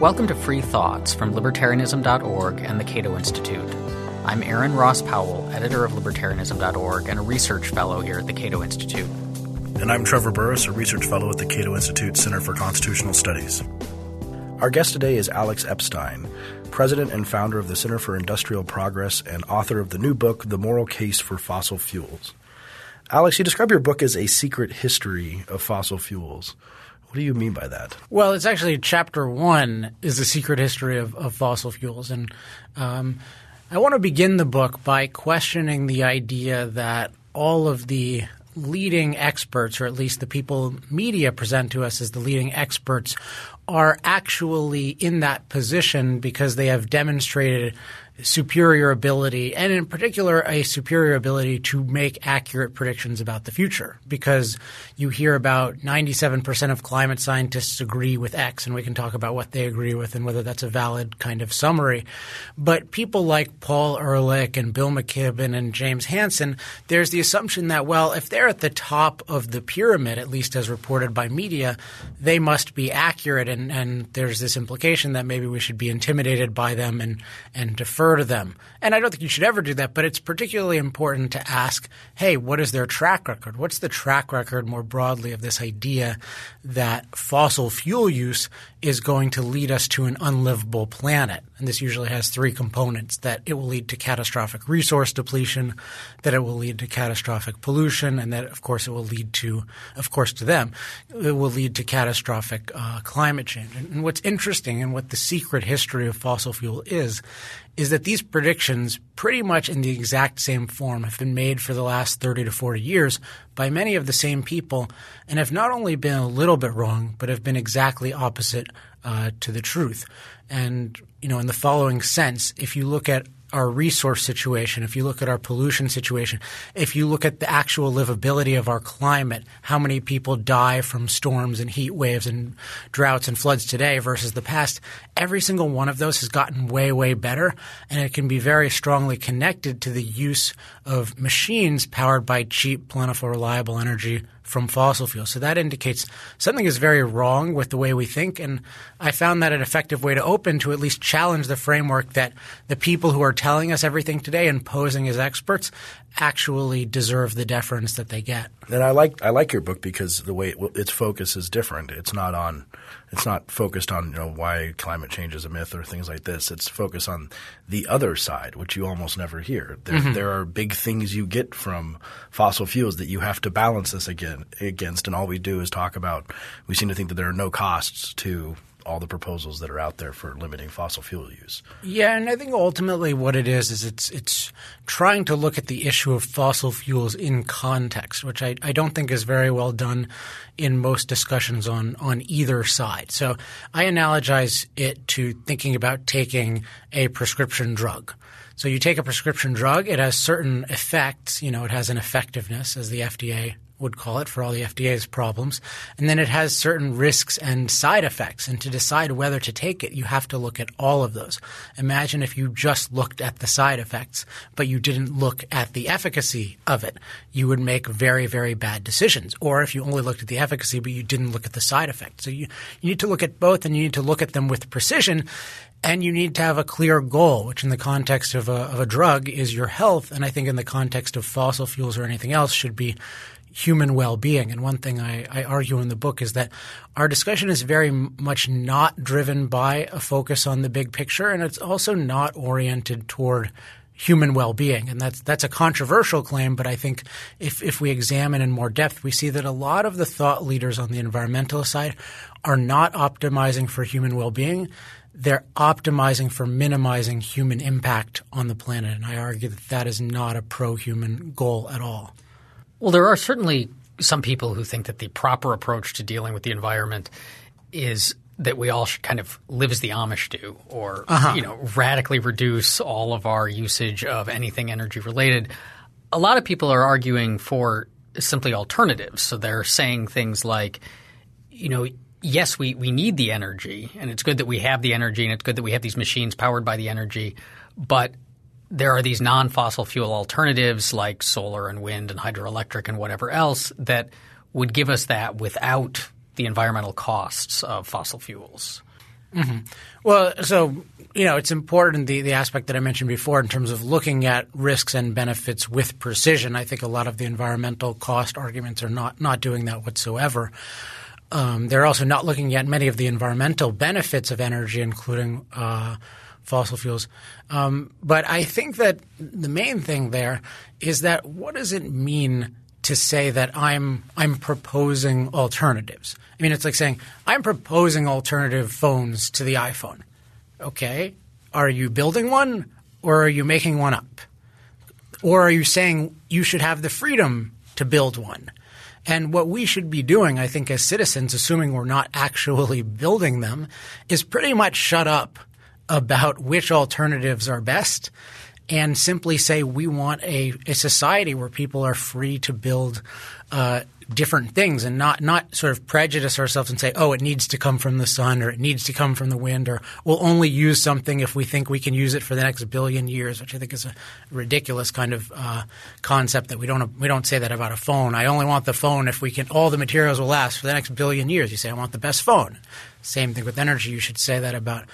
Welcome to Free Thoughts from Libertarianism.org and the Cato Institute. I'm Aaron Ross Powell, editor of Libertarianism.org and a research fellow here at the Cato Institute. And I'm Trevor Burrus, a research fellow at the Cato Institute Center for Constitutional Studies. Our guest today is Alex Epstein, president and founder of the Center for Industrial Progress and author of the new book, The Moral Case for Fossil Fuels. Alex, you describe your book as a secret history of fossil fuels. What do you mean by that? Well, it's actually chapter one is the secret history of, of fossil fuels, and um, I want to begin the book by questioning the idea that all of the leading experts, or at least the people media present to us as the leading experts, are actually in that position because they have demonstrated superior ability, and in particular, a superior ability to make accurate predictions about the future. Because you hear about 97% of climate scientists agree with X, and we can talk about what they agree with and whether that's a valid kind of summary. But people like Paul Ehrlich and Bill McKibben and James Hansen, there's the assumption that, well, if they're at the top of the pyramid, at least as reported by media, they must be accurate. And, and there's this implication that maybe we should be intimidated by them and, and defer to them. And I don't think you should ever do that, but it's particularly important to ask, hey, what is their track record? What's the track record more broadly of this idea that fossil fuel use is going to lead us to an unlivable planet? And this usually has three components that it will lead to catastrophic resource depletion, that it will lead to catastrophic pollution, and that, of course, it will lead to, of course, to them, it will lead to catastrophic uh, climate change. And, and what's interesting and what the secret history of fossil fuel is, is that these predictions, pretty much in the exact same form, have been made for the last 30 to 40 years by many of the same people and have not only been a little bit wrong, but have been exactly opposite uh, to the truth. And, you know, in the following sense, if you look at our resource situation, if you look at our pollution situation, if you look at the actual livability of our climate, how many people die from storms and heat waves and droughts and floods today versus the past, every single one of those has gotten way, way better. And it can be very strongly connected to the use of machines powered by cheap, plentiful, reliable energy from fossil fuels. So that indicates something is very wrong with the way we think. And I found that an effective way to open to at least challenge the framework that the people who are telling us everything today and posing as experts actually deserve the deference that they get. And I like I like your book because the way it, its focus is different. It's not on it's not focused on you know why climate change is a myth or things like this. It's focused on the other side, which you almost never hear. There, mm-hmm. there are big things you get from fossil fuels that you have to balance this again against, and all we do is talk about. We seem to think that there are no costs to all the proposals that are out there for limiting fossil fuel use. Yeah, and I think ultimately what it is is it's it's trying to look at the issue of fossil fuels in context, which I, I don't think is very well done in most discussions on on either side. So I analogize it to thinking about taking a prescription drug. So you take a prescription drug, it has certain effects, you know, it has an effectiveness as the FDA would call it for all the FDA's problems. And then it has certain risks and side effects. And to decide whether to take it, you have to look at all of those. Imagine if you just looked at the side effects, but you didn't look at the efficacy of it. You would make very, very bad decisions. Or if you only looked at the efficacy, but you didn't look at the side effects. So you, you need to look at both and you need to look at them with precision. And you need to have a clear goal, which in the context of a, of a drug is your health. And I think in the context of fossil fuels or anything else should be human well-being. And one thing I, I, argue in the book is that our discussion is very much not driven by a focus on the big picture, and it's also not oriented toward human well-being. And that's that's a controversial claim, but I think if if we examine in more depth, we see that a lot of the thought leaders on the environmental side are not optimizing for human well-being. They're optimizing for minimizing human impact on the planet. And I argue that that is not a pro-human goal at all. Well, there are certainly some people who think that the proper approach to dealing with the environment is that we all should kind of live as the Amish do, or uh-huh. you know, radically reduce all of our usage of anything energy related. A lot of people are arguing for simply alternatives. So they're saying things like, you know, yes, we, we need the energy, and it's good that we have the energy, and it's good that we have these machines powered by the energy, but there are these non-fossil fuel alternatives like solar and wind and hydroelectric and whatever else that would give us that without the environmental costs of fossil fuels. Mm-hmm. Well, so you know, it's important the the aspect that I mentioned before in terms of looking at risks and benefits with precision. I think a lot of the environmental cost arguments are not not doing that whatsoever. Um, they're also not looking at many of the environmental benefits of energy, including uh, fossil fuels. Um, but I think that the main thing there is that what does it mean to say that I'm I'm proposing alternatives? I mean, it's like saying I'm proposing alternative phones to the iPhone. Okay, are you building one or are you making one up? Or are you saying you should have the freedom to build one? And what we should be doing, I think, as citizens, assuming we're not actually building them, is pretty much shut up about which alternatives are best and simply say we want a, a society where people are free to build uh, different things and not not sort of prejudice ourselves and say, oh, it needs to come from the sun or it needs to come from the wind or we'll only use something if we think we can use it for the next billion years, which I think is a ridiculous kind of uh, concept that we don't we don't say that about a phone. I only want the phone if we can all the materials will last for the next billion years. You say I want the best phone. Same thing with energy. You should say that about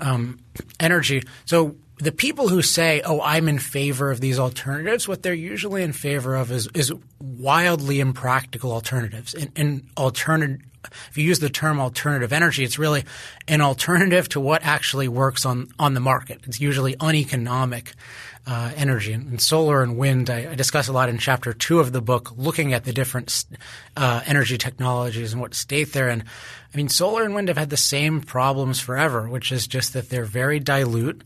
um, energy. So the people who say, "Oh, I'm in favor of these alternatives," what they're usually in favor of is is wildly impractical alternatives. And, and alternative, if you use the term alternative energy, it's really an alternative to what actually works on on the market. It's usually uneconomic uh, energy. And, solar and wind, I, I, discuss a lot in chapter two of the book, looking at the different uh, energy technologies and what state they're in. I mean, solar and wind have had the same problems forever, which is just that they're very dilute.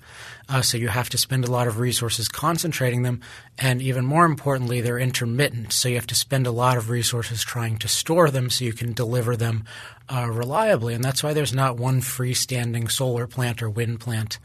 Uh, so you have to spend a lot of resources concentrating them. And even more importantly, they're intermittent. So you have to spend a lot of resources trying to store them so you can deliver them uh, reliably. And that's why there's not one freestanding solar plant or wind plant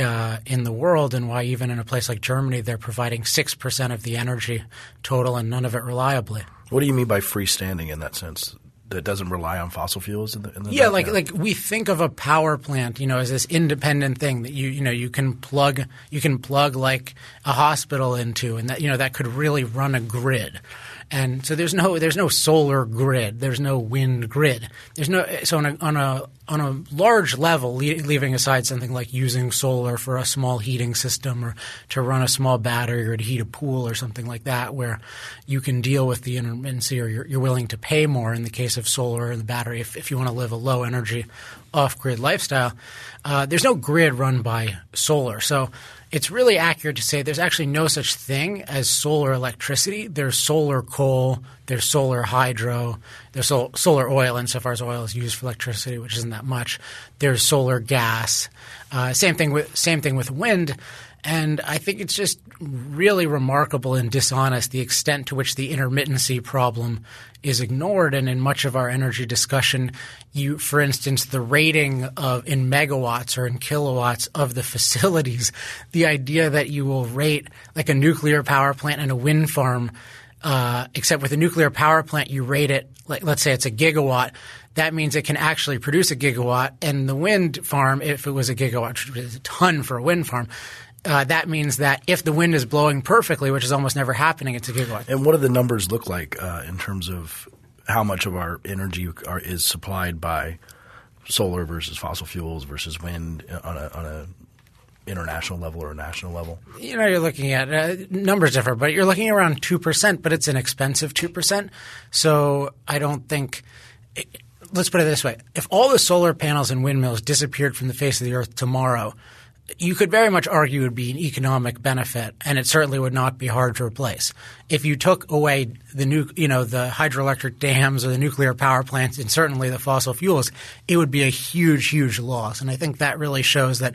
uh, in the world, and why even in a place like Germany, they're providing six percent of the energy total, and none of it reliably. What do you mean by freestanding in that sense? That doesn't rely on fossil fuels in the, in the yeah, like like we think of a power plant, you know, as this independent thing that you you know you can plug you can plug like a hospital into, and that you know that could really run a grid. And so there's no there's no solar grid, there's no wind grid. There's no so on a on a on a large level, leaving aside something like using solar for a small heating system or to run a small battery or to heat a pool or something like that, where you can deal with the intermittency or you're, you're willing to pay more in the case of solar or the battery if, if you want to live a low energy off grid lifestyle. Uh, there's no grid run by solar. So it's really accurate to say there's actually no such thing as solar electricity. There's solar coal, there's solar hydro, there's sol- solar oil, insofar as oil is used for electricity, which isn't that much. There's solar gas. Uh, same thing with same thing with wind. And I think it's just really remarkable and dishonest the extent to which the intermittency problem is ignored. And in much of our energy discussion, you, for instance, the rating of in megawatts or in kilowatts of the facilities, the idea that you will rate like a nuclear power plant and a wind farm, uh, except with a nuclear power plant, you rate it like let's say it's a gigawatt. That means it can actually produce a gigawatt, and the wind farm, if it was a gigawatt, which is a ton for a wind farm, uh, that means that if the wind is blowing perfectly, which is almost never happening, it's a gigawatt. And what do the numbers look like uh, in terms of how much of our energy are, is supplied by solar versus fossil fuels versus wind on a, on a international level or a national level? You know, you're looking at uh, numbers differ, but you're looking around two percent. But it's an expensive two percent, so I don't think. let's put it this way: if all the solar panels and windmills disappeared from the face of the earth tomorrow, you could very much argue it would be an economic benefit, and it certainly would not be hard to replace. If you took away the nu- you know the hydroelectric dams or the nuclear power plants, and certainly the fossil fuels, it would be a huge, huge loss. And I think that really shows that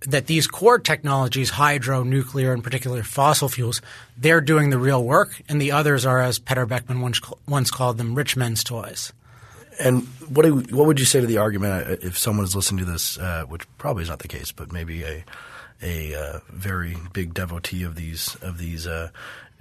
that these core technologies, hydro, nuclear, in particular fossil fuels, they're doing the real work, and the others are, as Peter Beckmann once, once called them, rich men's toys. And what do, what would you say to the argument uh, if someone is listening to this, uh, which probably is not the case, but maybe a a uh, very big devotee of these of these uh,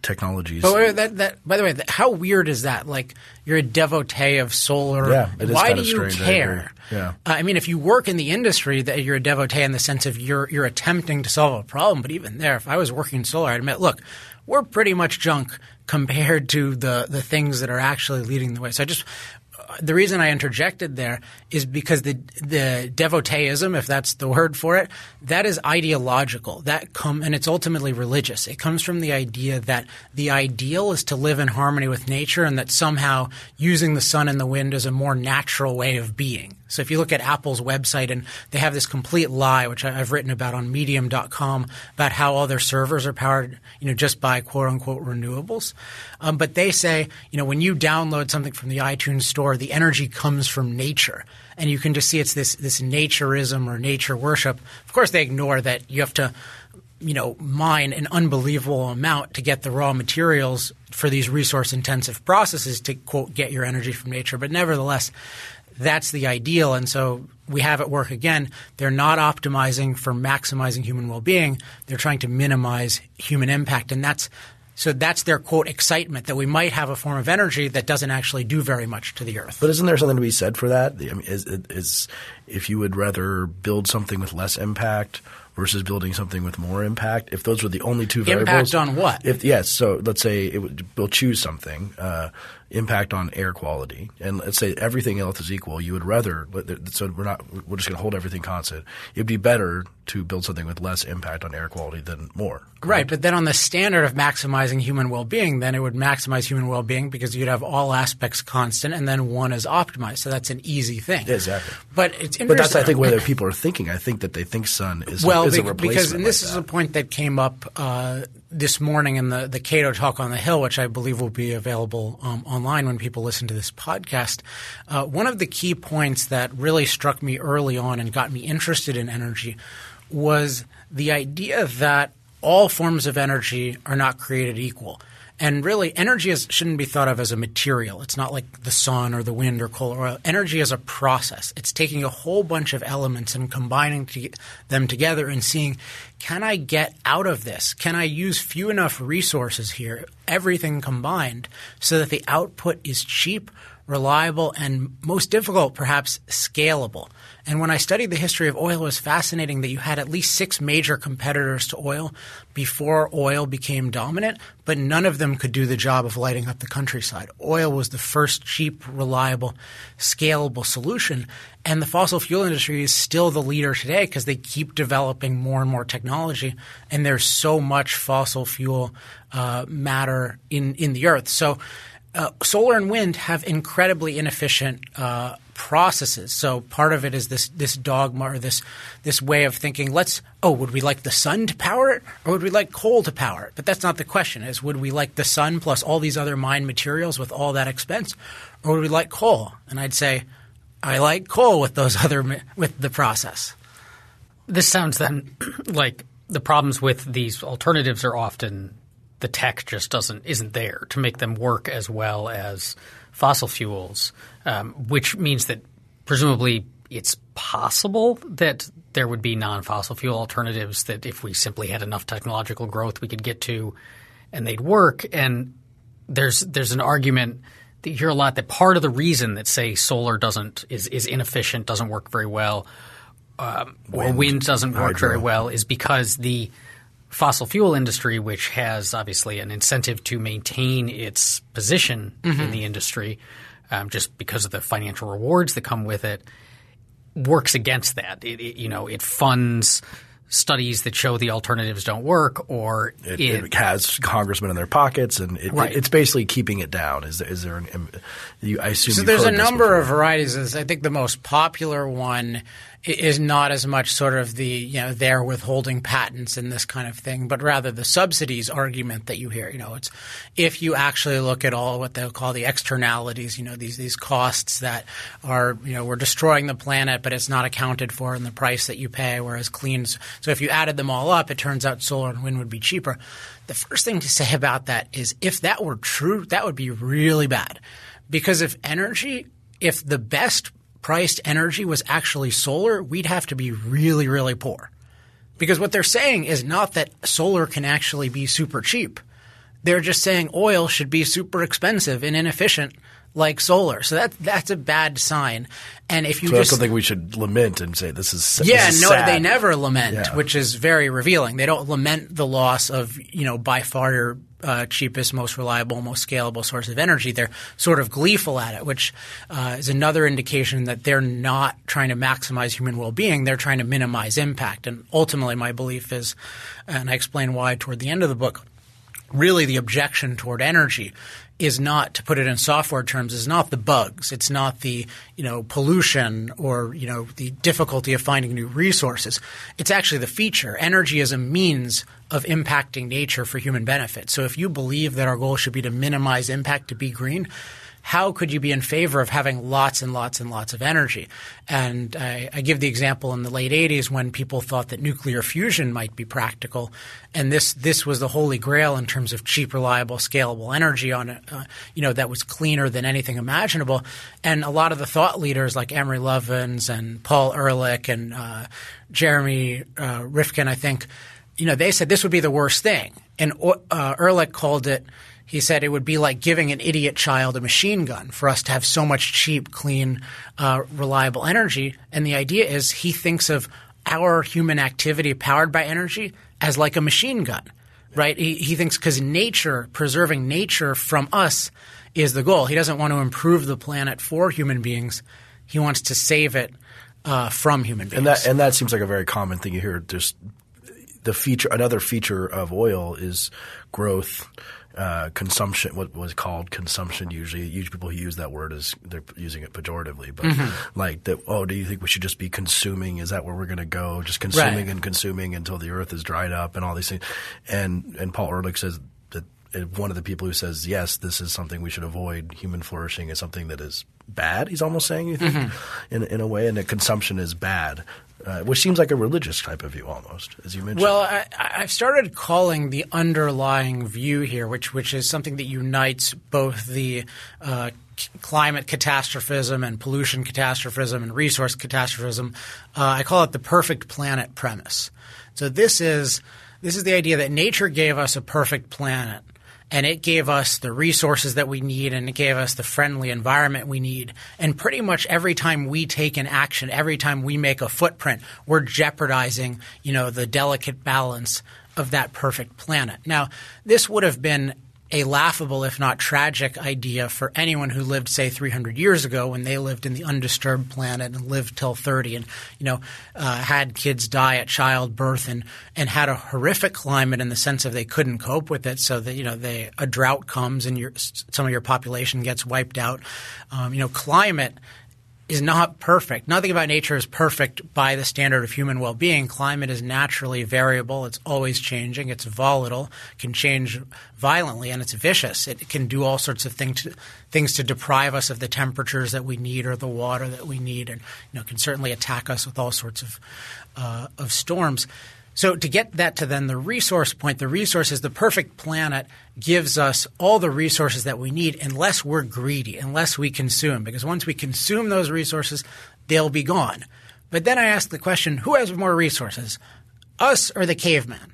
technologies. But that, that, by the way, that, how weird is that? Like you're a devotee of solar. Yeah, it is Why do you strange, care? I yeah, uh, I mean, if you work in the industry, that you're a devotee in the sense of you're you're attempting to solve a problem. But even there, if I was working in solar, I'd admit, look, we're pretty much junk compared to the the things that are actually leading the way. So I just the reason I interjected there is because the the devoteeism, if that's the word for it, that is ideological. That come and it's ultimately religious. It comes from the idea that the ideal is to live in harmony with nature, and that somehow using the sun and the wind is a more natural way of being. So if you look at Apple's website and they have this complete lie, which I've written about on Medium.com, about how all their servers are powered, you know, just by quote unquote renewables. Um, but they say, you know, when you download something from the iTunes store, the energy comes from nature, and you can just see it's this this naturism or nature worship. Of course, they ignore that you have to you know, mine an unbelievable amount to get the raw materials for these resource intensive processes to quote get your energy from nature. But nevertheless, that's the ideal. And so we have at work again, they're not optimizing for maximizing human well being. They're trying to minimize human impact. And that's so that's their quote excitement that we might have a form of energy that doesn't actually do very much to the earth. But isn't there something to be said for that? I mean, is, is if you would rather build something with less impact versus building something with more impact, if those were the only two variables, impact on what? If yes, so let's say it would, we'll choose something. Uh, impact on air quality, and let's say everything else is equal, you would rather so we're not we're just going to hold everything constant. It'd be better to build something with less impact on air quality than more. Correct? Right, but then on the standard of maximizing human well-being, then it would maximize human well-being because you'd have all aspects constant, and then one is optimized. So that's an easy thing. Exactly. But it's interesting. But that's I think where people are thinking. I think that they think sun is well a, is because and this like is a point that came up. Uh, this morning in the, the Cato talk on the Hill, which I believe will be available um, online when people listen to this podcast. Uh, one of the key points that really struck me early on and got me interested in energy was the idea that all forms of energy are not created equal. And really, energy is, shouldn't be thought of as a material. It's not like the sun or the wind or coal or oil. Energy is a process. It's taking a whole bunch of elements and combining to them together and seeing, can I get out of this? Can I use few enough resources here, everything combined, so that the output is cheap, reliable, and most difficult, perhaps scalable? And when I studied the history of oil, it was fascinating that you had at least six major competitors to oil before oil became dominant, but none of them could do the job of lighting up the countryside. Oil was the first cheap, reliable, scalable solution. And the fossil fuel industry is still the leader today because they keep developing more and more technology. And there's so much fossil fuel uh, matter in, in the earth. So uh, solar and wind have incredibly inefficient uh, processes. So part of it is this this dogma or this this way of thinking. Let's oh, would we like the sun to power it, or would we like coal to power it? But that's not the question. Is would we like the sun plus all these other mined materials with all that expense, or would we like coal? And I'd say, I like coal with those other with the process. This sounds then like the problems with these alternatives are often the tech just doesn't isn't there to make them work as well as fossil fuels, um, which means that presumably it's possible that there would be non-fossil fuel alternatives that if we simply had enough technological growth we could get to and they'd work and there's there's an argument that you hear a lot that part of the reason that say solar doesn't is is inefficient doesn't work very well um, wind, or wind doesn't work hydro. very well is because the fossil fuel industry, which has obviously an incentive to maintain its position mm-hmm. in the industry, um, just because of the financial rewards that come with it, works against that. It, it, you know, it funds studies that show the alternatives don't work, or it, it, has congressmen in their pockets, and it, right. it's basically keeping it down. Is, is there an? I assume so. There's a number of varieties. I think the most popular one is not as much sort of the you know they're withholding patents and this kind of thing, but rather the subsidies argument that you hear. You know, it's if you actually look at all what they'll call the externalities. You know, these these costs that are you know we're destroying the planet, but it's not accounted for in the price that you pay. Whereas clean, so if you added them all up, it turns out solar and wind would be cheaper. The first thing to say about that is if that were true, that would be really bad, because if energy, if the best priced energy was actually solar, we'd have to be really, really poor. Because what they're saying is not that solar can actually be super cheap. They're just saying oil should be super expensive and inefficient like solar. So that that's a bad sign. And if you so just that's something we should lament and say this is yeah, this is no, sad. they never lament, Yeah. which is very revealing. They don't lament the loss of you know by far your uh, cheapest, most reliable, most scalable source of energy. They're sort of gleeful at it, which uh, is another indication that they're not trying to maximize human well-being. They're trying to minimize impact. And ultimately, my belief is, and I explain why toward the end of the book really the objection toward energy is not to put it in software terms is not the bugs it's not the you know pollution or you know the difficulty of finding new resources it's actually the feature energy is a means of impacting nature for human benefit so if you believe that our goal should be to minimize impact to be green how could you be in favor of having lots and lots and lots of energy? And I, I give the example in the late 80s when people thought that nuclear fusion might be practical, and this this was the holy grail in terms of cheap, reliable, scalable energy on uh, you know that was cleaner than anything imaginable. And a lot of the thought leaders like Amory Lovins and Paul Ehrlich and uh, Jeremy uh, Rifkin, I think, you know, they said this would be the worst thing, and uh, Ehrlich called it he said it would be like giving an idiot child a machine gun for us to have so much cheap, clean, uh, reliable energy. And the idea is he thinks of our human activity powered by energy as like a machine gun, right? He, he thinks because nature, preserving nature from us is the goal. He doesn't want to improve the planet for human beings. He wants to save it uh, from human beings. And that and that seems like a very common thing you hear. Just the feature, another feature of oil is growth, uh, consumption. What was called consumption usually. Usually people who use that word is they're using it pejoratively, but Mm-hmm. like that. Oh, do you think we should just be consuming? Is that where we're going to go? Just consuming Right. and consuming until the earth is dried up and all these things. And and Paul Ehrlich says one of the people who says yes, this is something we should avoid. Human flourishing is something that is bad. He's almost saying you think Mm-hmm. in in a way, and that consumption is bad. Uh, which seems like a religious type of view almost, as you mentioned. Well, I, I've started calling the underlying view here, which which is something that unites both the uh, c- climate catastrophism and pollution catastrophism and resource catastrophism. Uh, I call it the perfect planet premise. So this is this is the idea that nature gave us a perfect planet. And it gave us the resources that we need and it gave us the friendly environment we need. And pretty much every time we take an action, every time we make a footprint, we're jeopardizing, you know, the delicate balance of that perfect planet. Now, this would have been a laughable, if not tragic, idea for anyone who lived, say, 300 years ago when they lived in the undisturbed planet and lived till 30 and, you know, uh, had kids die at childbirth and, and had a horrific climate in the sense of they couldn't cope with it. So that, you know, they, a drought comes and your, some of your population gets wiped out. Um, you know, climate is not perfect. Nothing about nature is perfect by the standard of human well-being. Climate is naturally variable. It's always changing. It's volatile, can change violently, and it's vicious. It can do all sorts of things to, things to deprive us of the temperatures that we need or the water that we need, and you know can certainly attack us with all sorts of uh, of storms. So to get that to then the resource point, the resource is the perfect planet gives us all the resources that we need unless we're greedy, unless we consume. Because once we consume those resources, they'll be gone. But then I ask the question, who has more resources? Us or the caveman?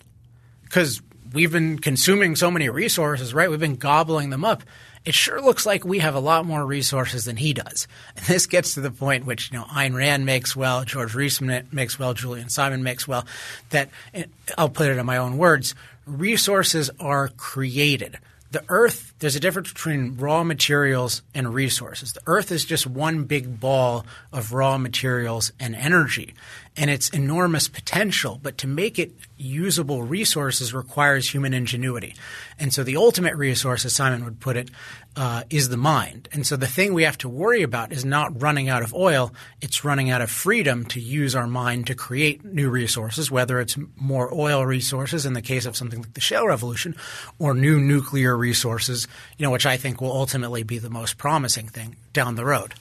Because we've been consuming so many resources, right? We've been gobbling them up. It sure looks like we have a lot more resources than he does. And this gets to the point which you know Ayn Rand makes well, George Reisman makes well, Julian Simon makes well. That eh, I'll put it in my own words: resources are created. The earth, there's a difference between raw materials and resources. The earth is just one big ball of raw materials and energy, and its enormous potential. But to make it usable resources requires human ingenuity. And so the ultimate resource, as Simon would put it, uh, is the mind. And so the thing we have to worry about is not running out of oil, it's running out of freedom to use our mind to create new resources, whether it's more oil resources in the case of something like the shale revolution, or new nuclear resources, you know, which I think will ultimately be the most promising thing down the road.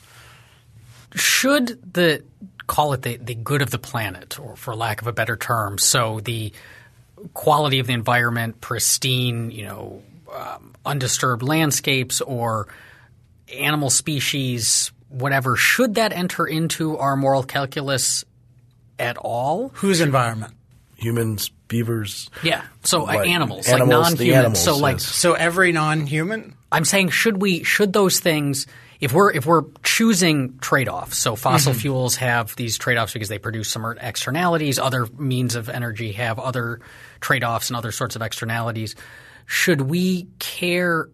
Should the call it the, the good of the planet, or for lack of a better term, so the quality of the environment, pristine, you know, um, undisturbed landscapes, or animal species, whatever, should that enter into our moral calculus at all? Whose environment? humans, beavers. Yeah. So uh, Like, animals, animals, like the non-humans. animals, so like yes. So every non-human. I'm saying should we should those things if we're if we're choosing trade-offs, so fossil Mm-hmm. fuels have these trade-offs because they produce some externalities, other means of energy have other trade-offs and other sorts of externalities. Should we care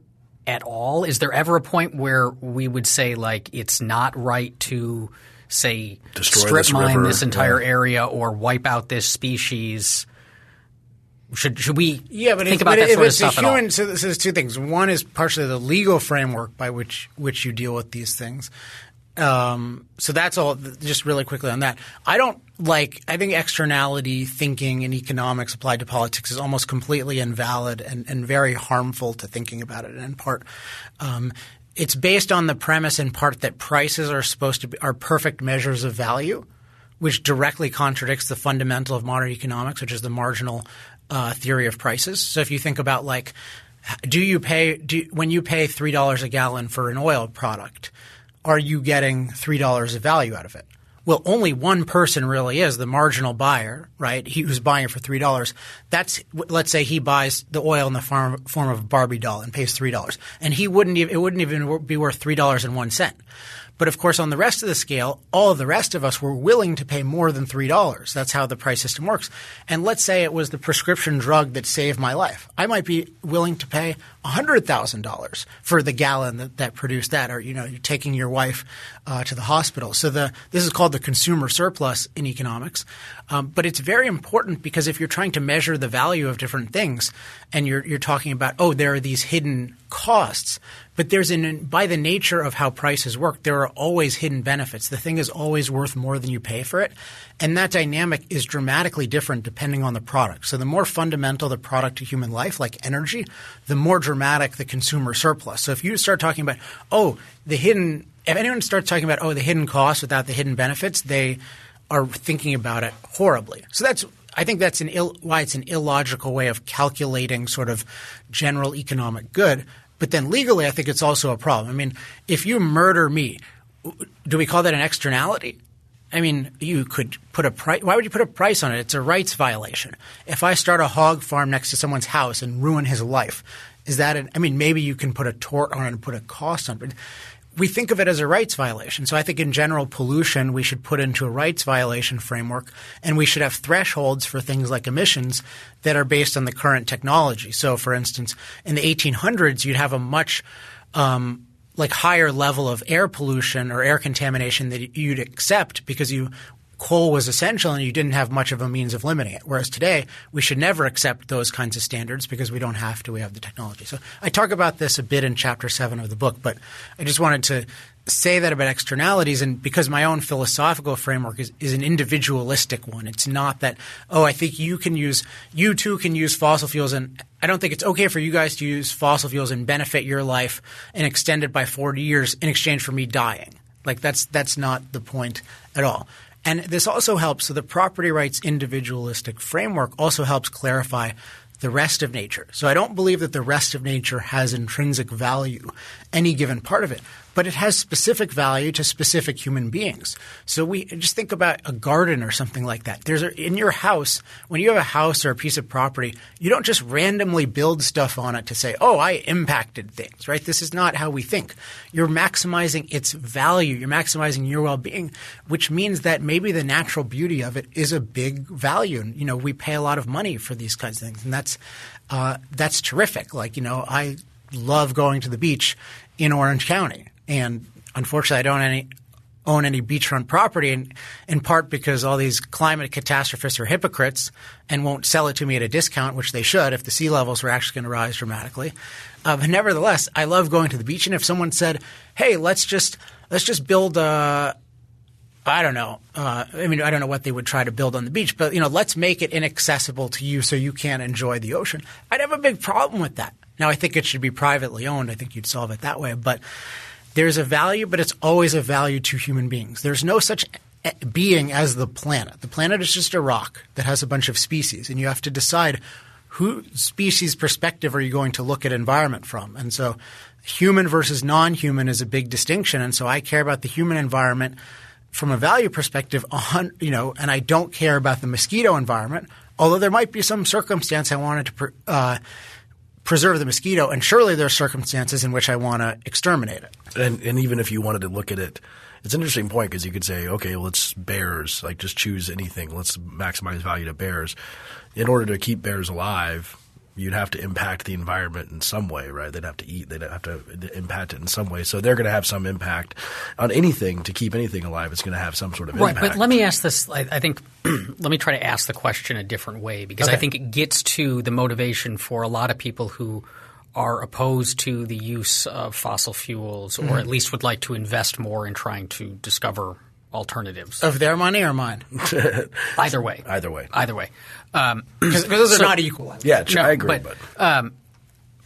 at all? Is there ever a point where we would say like it's not right to say Destroy strip this mine river, this entire yeah. area or wipe out this species? Should should we Yeah, but think if, about but that if sort of stuff a at all? human, so this is two things. One is partially the legal framework by which which you deal with these things. Um, so that's all. Just really quickly on that, I don't like. I think externality thinking in economics applied to politics is almost completely invalid and, and very harmful to thinking about it. And in part, um, it's based on the premise in part that prices are supposed to be are perfect measures of value which directly contradicts the fundamental of modern economics, which is the marginal uh, theory of prices. So if you think about like, do you pay do, when you pay three dollars a gallon for an oil product, are you getting three dollars of value out of it? Well, only one person really is the marginal buyer, right? He who's buying it for three dollars. That's let's say he buys the oil in the form, form of a Barbie doll and pays three dollars, and he wouldn't even, it wouldn't even be worth three dollars and one cent. But of course, on the rest of the scale, all the rest of us were willing to pay more than $3. That's how the price system works. And let's say it was the prescription drug that saved my life. I might be willing to pay $100,000 for the gallon that, that produced that, or, you know, you're taking your wife uh, to the hospital. So the, this is called the consumer surplus in economics. Um, but it's very important because if you're trying to measure the value of different things and you're, you're talking about, oh, there are these hidden costs, but there's an by the nature of how prices work, there are always hidden benefits. The thing is always worth more than you pay for it, and that dynamic is dramatically different depending on the product. So the more fundamental the product to human life, like energy, the more dramatic the consumer surplus. So if you start talking about oh the hidden, if anyone starts talking about oh the hidden costs without the hidden benefits, they are thinking about it horribly. So that's I think that's an Ill, why it's an illogical way of calculating sort of general economic good. But then legally, I think it's also a problem. I mean, if you murder me, do we call that an externality? I mean, you could put a price. Why would you put a price on it? It's a rights violation. If I start a hog farm next to someone's house and ruin his life, is that an? I mean, maybe you can put a tort on it and put a cost on it. We think of it as a rights violation. So I think in general pollution we should put into a rights violation framework and we should have thresholds for things like emissions that are based on the current technology. So for instance, in the 1800s you'd have a much um, like higher level of air pollution or air contamination that you'd accept because you coal was essential and you didn't have much of a means of limiting it. Whereas today, we should never accept those kinds of standards because we don't have to. We have the technology. So I talk about this a bit in chapter seven of the book, but I just wanted to say that about externalities and because my own philosophical framework is, is an individualistic one. It's not that, oh, I think you can use, you too can use fossil fuels and I don't think it's okay for you guys to use fossil fuels and benefit your life and extend it by 40 years in exchange for me dying. Like that's, that's not the point at all. And this also helps. So the property rights individualistic framework also helps clarify the rest of nature. So I don't believe that the rest of nature has intrinsic value, any given part of it, but it has specific value to specific human beings. So we just think about a garden or something like that. There's a, in your house, when you have a house or a piece of property, you don't just randomly build stuff on it to say, "Oh, I impacted things." Right? This is not how we think. You're maximizing its value. You're maximizing your well-being, which means that maybe the natural beauty of it is a big value. You know, we pay a lot of money for these kinds of things, and that's uh, that's terrific. Like, you know, I love going to the beach in Orange County, and unfortunately, I don't any own any beachfront property, in, in part because all these climate catastrophists are hypocrites and won't sell it to me at a discount, which they should if the sea levels were actually going to rise dramatically. Uh, but nevertheless, I love going to the beach, and if someone said, "Hey, let's just let's just build a I don't know. Uh, I mean, I don't know what they would try to build on the beach, but you know, let's make it inaccessible to you so you can't enjoy the ocean. I'd have a big problem with that. Now, I think it should be privately owned. I think you'd solve it that way. But there's a value, but it's always a value to human beings. There's no such being as the planet. The planet is just a rock that has a bunch of species, and you have to decide who species perspective are you going to look at environment from. And so, human versus non-human is a big distinction. And so, I care about the human environment from a value perspective, on, you know, and I don't care about the mosquito environment. Although there might be some circumstance I wanted to uh, preserve the mosquito, and surely there are circumstances in which I want to exterminate it. And, and even if you wanted to look at it, it's an interesting point because you could say, okay, it's bears. Like, just choose anything. Let's maximize value to bears. In order to keep bears alive, you'd have to impact the environment in some way, right? They'd have to eat. They'd have to impact it in some way. So they're going to have some impact on anything to keep anything alive. It's going to have some sort of right, impact. Right, but let me ask this. I, I think let me try to ask the question a different way because Okay. I think it gets to the motivation for a lot of people who are opposed to the use of fossil fuels, or mm-hmm. at least would like to invest more in trying to discover alternatives. Of their money or mine? Either way. Either way. Either way. Um, Because those are So- not equal. yeah, tr- No, I agree. but- But,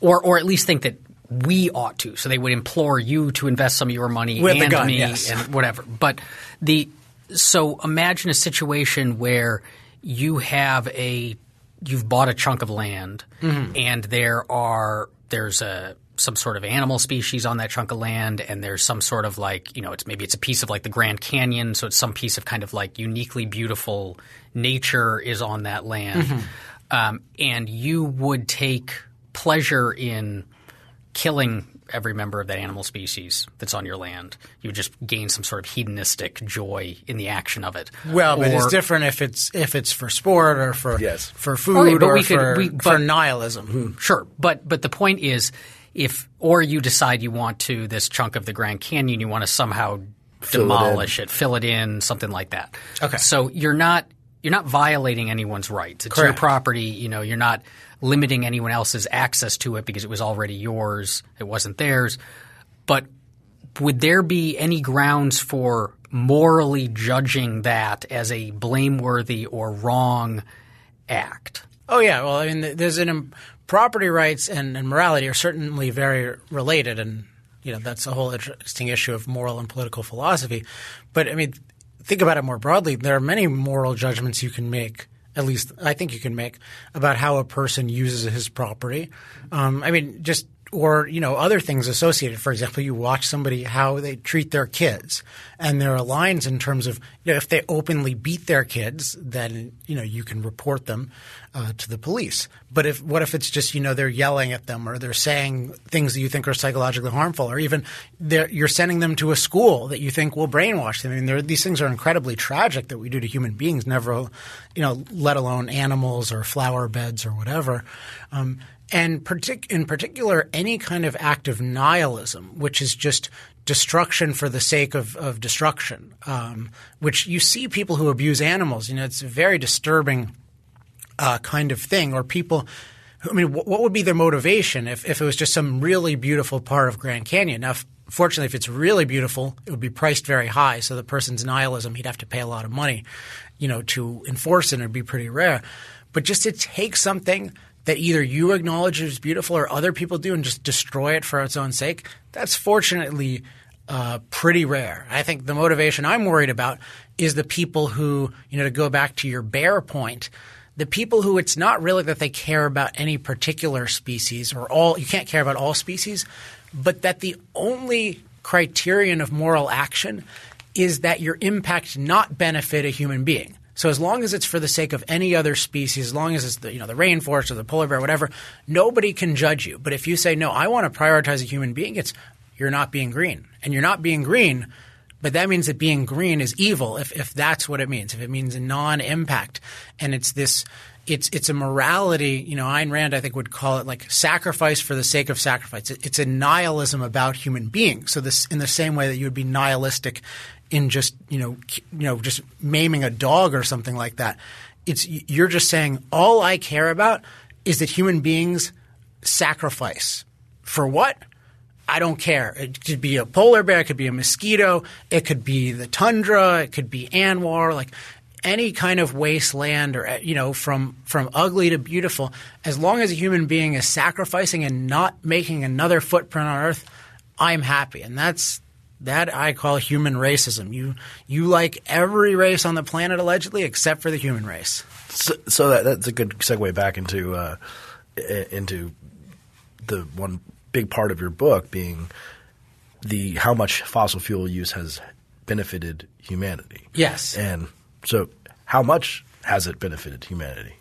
or or at least think that we ought to. So they would implore you to invest some of your money With and gun, me yes. and whatever. But the so imagine a situation where you have a you've bought a chunk of land Mm-hmm. and there are there's a some sort of animal species on that chunk of land and there's some sort of like you know it's maybe it's a piece of like the Grand Canyon so it's some piece of kind of like uniquely beautiful nature is on that land Mm-hmm. um, and you would take pleasure in killing every member of that animal species that's on your land. You would just gain some sort of hedonistic joy in the action of it. Well, but it's different if it's if it's for sport or for Yes. for food Okay, but or we could- for, we- for but- nihilism. Sure, but but the point is, if or you decide you want to this chunk of the Grand Canyon, you want to somehow Fill demolish it, fill it in, something like that. Okay. So you're not you're not violating anyone's rights. It's your property. You know, you're not limiting anyone else's access to it because it was already yours. It wasn't theirs. But would there be any grounds for morally judging that as a blameworthy or wrong act? Oh yeah, well, I mean, there's an property rights and, and morality are certainly very related, and you know that's a whole interesting issue of moral and political philosophy. But I mean, think about it more broadly. There are many moral judgments you can make. At least I think you can make about how a person uses his property. Um, I mean, just or you know other things associated. For example, you watch somebody how they treat their kids, and there are lines in terms of you know, if they openly beat their kids, then you know you can report them uh, to the police. But if what if it's just you know they're yelling at them or they're saying things that you think are psychologically harmful, or even you're sending them to a school that you think will brainwash them. I mean, there, these things are incredibly tragic that we do to human beings. Never, you know, let alone animals or flower beds or whatever. Um, and partic- in particular, any kind of act of nihilism, which is just destruction for the sake of, of destruction, um, which you see people who abuse animals. You know, it's a very disturbing uh, kind of thing, or people. I mean, wh- what would be their motivation if, if it was just some really beautiful part of Grand Canyon? Now, fortunately, if it's really beautiful, it would be priced very high. So the person's nihilism, he'd have to pay a lot of money, you know, to enforce it. and It'd be pretty rare. But just to take something that either you acknowledge is beautiful or other people do and just destroy it for its own sake, that's fortunately uh, pretty rare. I think the motivation I'm worried about is the people who, you know, to go back to your bear point, the people who it's not really that they care about any particular species or all, you can't care about all species, but that the only criterion of moral action is that your impact not benefit a human being. So as long as it's for the sake of any other species, as long as it's the you know the rainforest or the polar bear, whatever, nobody can judge you. But if you say no, I want to prioritize a human being, it's you're not being green, and you're not being green. But that means that being green is evil if, if that's what it means, if it means non-impact. And it's this it's it's a morality, you know, Ayn Rand I think would call it like sacrifice for the sake of sacrifice. It's a nihilism about human beings. So this in the same way that you would be nihilistic in just, you know, you know, just maiming a dog or something like that. It's you're just saying all I care about is that human beings sacrifice. For what? I don't care. It could be a polar bear, it could be a mosquito, it could be the tundra, it could be ANWR, like any kind of wasteland or you know from from ugly to beautiful as long as a human being is sacrificing and not making another footprint on earth i'm happy and that's that i call human racism you you like every race on the planet allegedly except for the human race So, so that, that's a good segue back into uh, into the one big part of your book being the how much fossil fuel use has benefited humanity. Yes. And so, how much has it benefited humanity?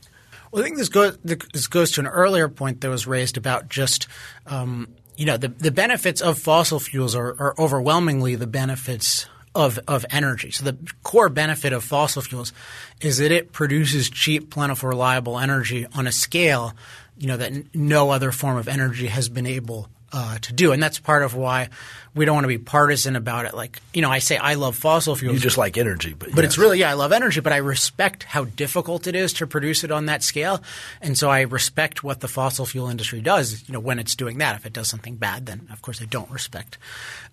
Well, I think this goes this goes to an earlier point that was raised about just um, you know the the benefits of fossil fuels are, are overwhelmingly the benefits of, of energy. So the core benefit of fossil fuels is that it produces cheap, plentiful, reliable energy on a scale, you know, that no other form of energy has been able uh, to do. And that's part of why we don't want to be partisan about it. Like, you know, I say I love fossil fuels. You just like energy, but but yes. it's really yeah, I love energy, but I respect how difficult it is to produce it on that scale, and so I respect what the fossil fuel industry does. You know, when it's doing that, if it does something bad, then of course I don't respect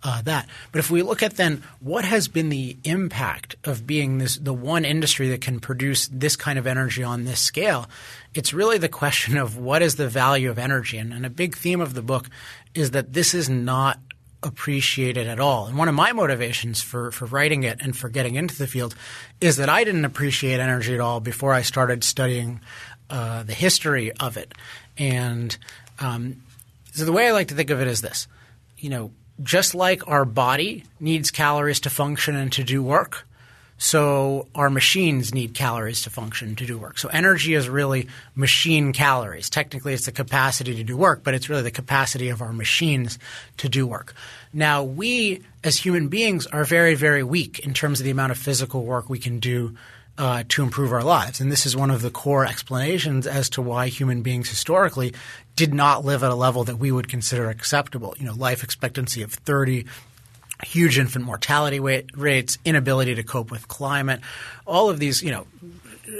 uh, that. But if we look at then what has been the impact of being this the one industry that can produce this kind of energy on this scale, it's really the question of what is the value of energy, and, and a big theme of the book is that this is not appreciated at all. And one of my motivations for, for writing it and for getting into the field is that I didn't appreciate energy at all before I started studying uh, the history of it. And um, so the way I like to think of it is this you know, just like our body needs calories to function and to do work, so our machines need calories to function to do work. So energy is really machine calories. Technically, it's the capacity to do work, but it's really the capacity of our machines to do work. Now, we as human beings are very, very weak in terms of the amount of physical work we can do uh, to improve our lives. And this is one of the core explanations as to why human beings historically did not live at a level that we would consider acceptable. You know, life expectancy of 30, huge infant mortality rates, inability to cope with climate, all of these, you know,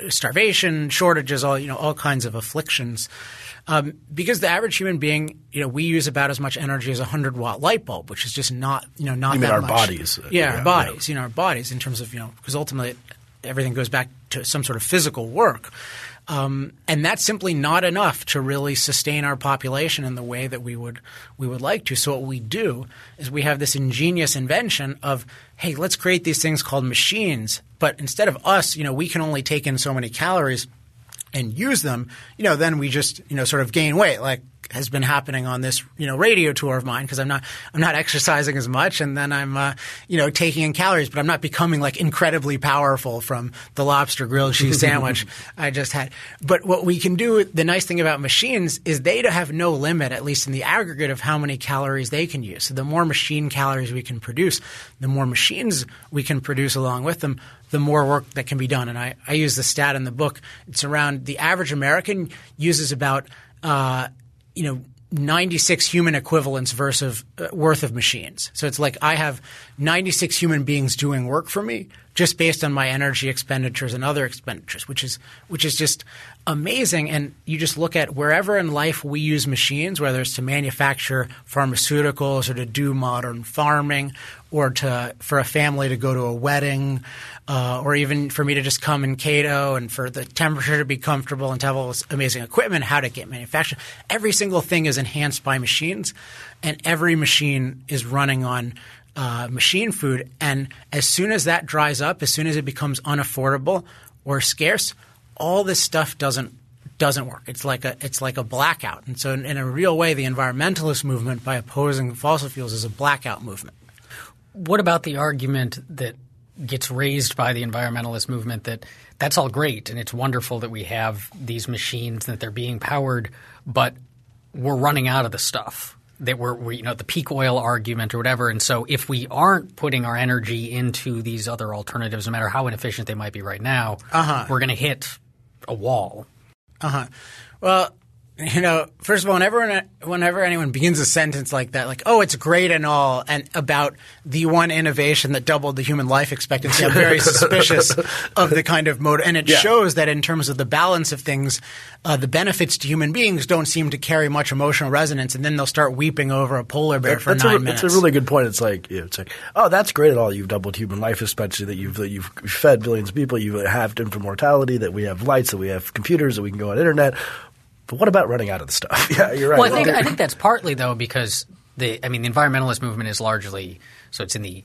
starvation, shortages, all you know, all kinds of afflictions. Um, because the average human being, you know, we use about as much energy as a hundred watt light bulb, which is just not, you know, not you that mean our much. bodies? Yeah, Yeah, our bodies. You know, our bodies in terms of you know, because ultimately everything goes back to some sort of physical work. Um, and that's simply not enough to really sustain our population in the way that we would we would like to. So what we do is we have this ingenious invention of, hey, let's create these things called machines. But instead of us, you know, we can only take in so many calories and use them. You know, then we just you know sort of gain weight, like has been happening on this you know radio tour of mine because I'm not I'm not exercising as much and then I'm uh, you know taking in calories but I'm not becoming like incredibly powerful from the lobster grilled cheese sandwich I just had. But what we can do the nice thing about machines is they have no limit at least in the aggregate of how many calories they can use. So the more machine calories we can produce the more machines we can produce along with them the more work that can be done. And I, I use the stat in the book. It's around the average American uses about uh, you know 96 human equivalents versus uh, worth of machines. So it's like I have 96 human beings doing work for me just based on my energy expenditures and other expenditures, which is which is just amazing. And you just look at wherever in life we use machines, whether it's to manufacture pharmaceuticals or to do modern farming or to for a family to go to a wedding, uh, or even for me to just come in Cato and for the temperature to be comfortable and to have all this amazing equipment, how to get manufactured. Every single thing is enhanced by machines, and every machine is running on uh, machine food. And as soon as that dries up, as soon as it becomes unaffordable or scarce, all this stuff doesn't doesn't work. It's like a it's like a blackout. And so, in, in a real way, the environmentalist movement, by opposing fossil fuels, is a blackout movement. What about the argument that gets raised by the environmentalist movement that that's all great and it's wonderful that we have these machines that they're being powered, but we're running out of the stuff that we're, we you know the peak oil argument or whatever. And so if we aren't putting our energy into these other alternatives, no matter how inefficient they might be right now, Uh-huh. we're going to hit a wall. Uh huh. Well, you know, first of all, whenever whenever anyone begins a sentence like that, like "oh, it's great and all," and about the one innovation that doubled the human life expectancy, I'm very suspicious of the kind of mode. And it Yeah. shows that in terms of the balance of things, uh, the benefits to human beings don't seem to carry much emotional resonance, and then they'll start weeping over a polar bear for that's nine a, minutes. That's a really good point. It's like yeah, it's like, oh, that's great at all. You've doubled human life expectancy. That you've that you've fed billions of people. You have halved infant mortality. That we have lights. That we have computers. That we can go on internet. But what about running out of the stuff? yeah, you're right. Well, I think I think that's partly though because the I mean the environmentalist movement is largely so it's in the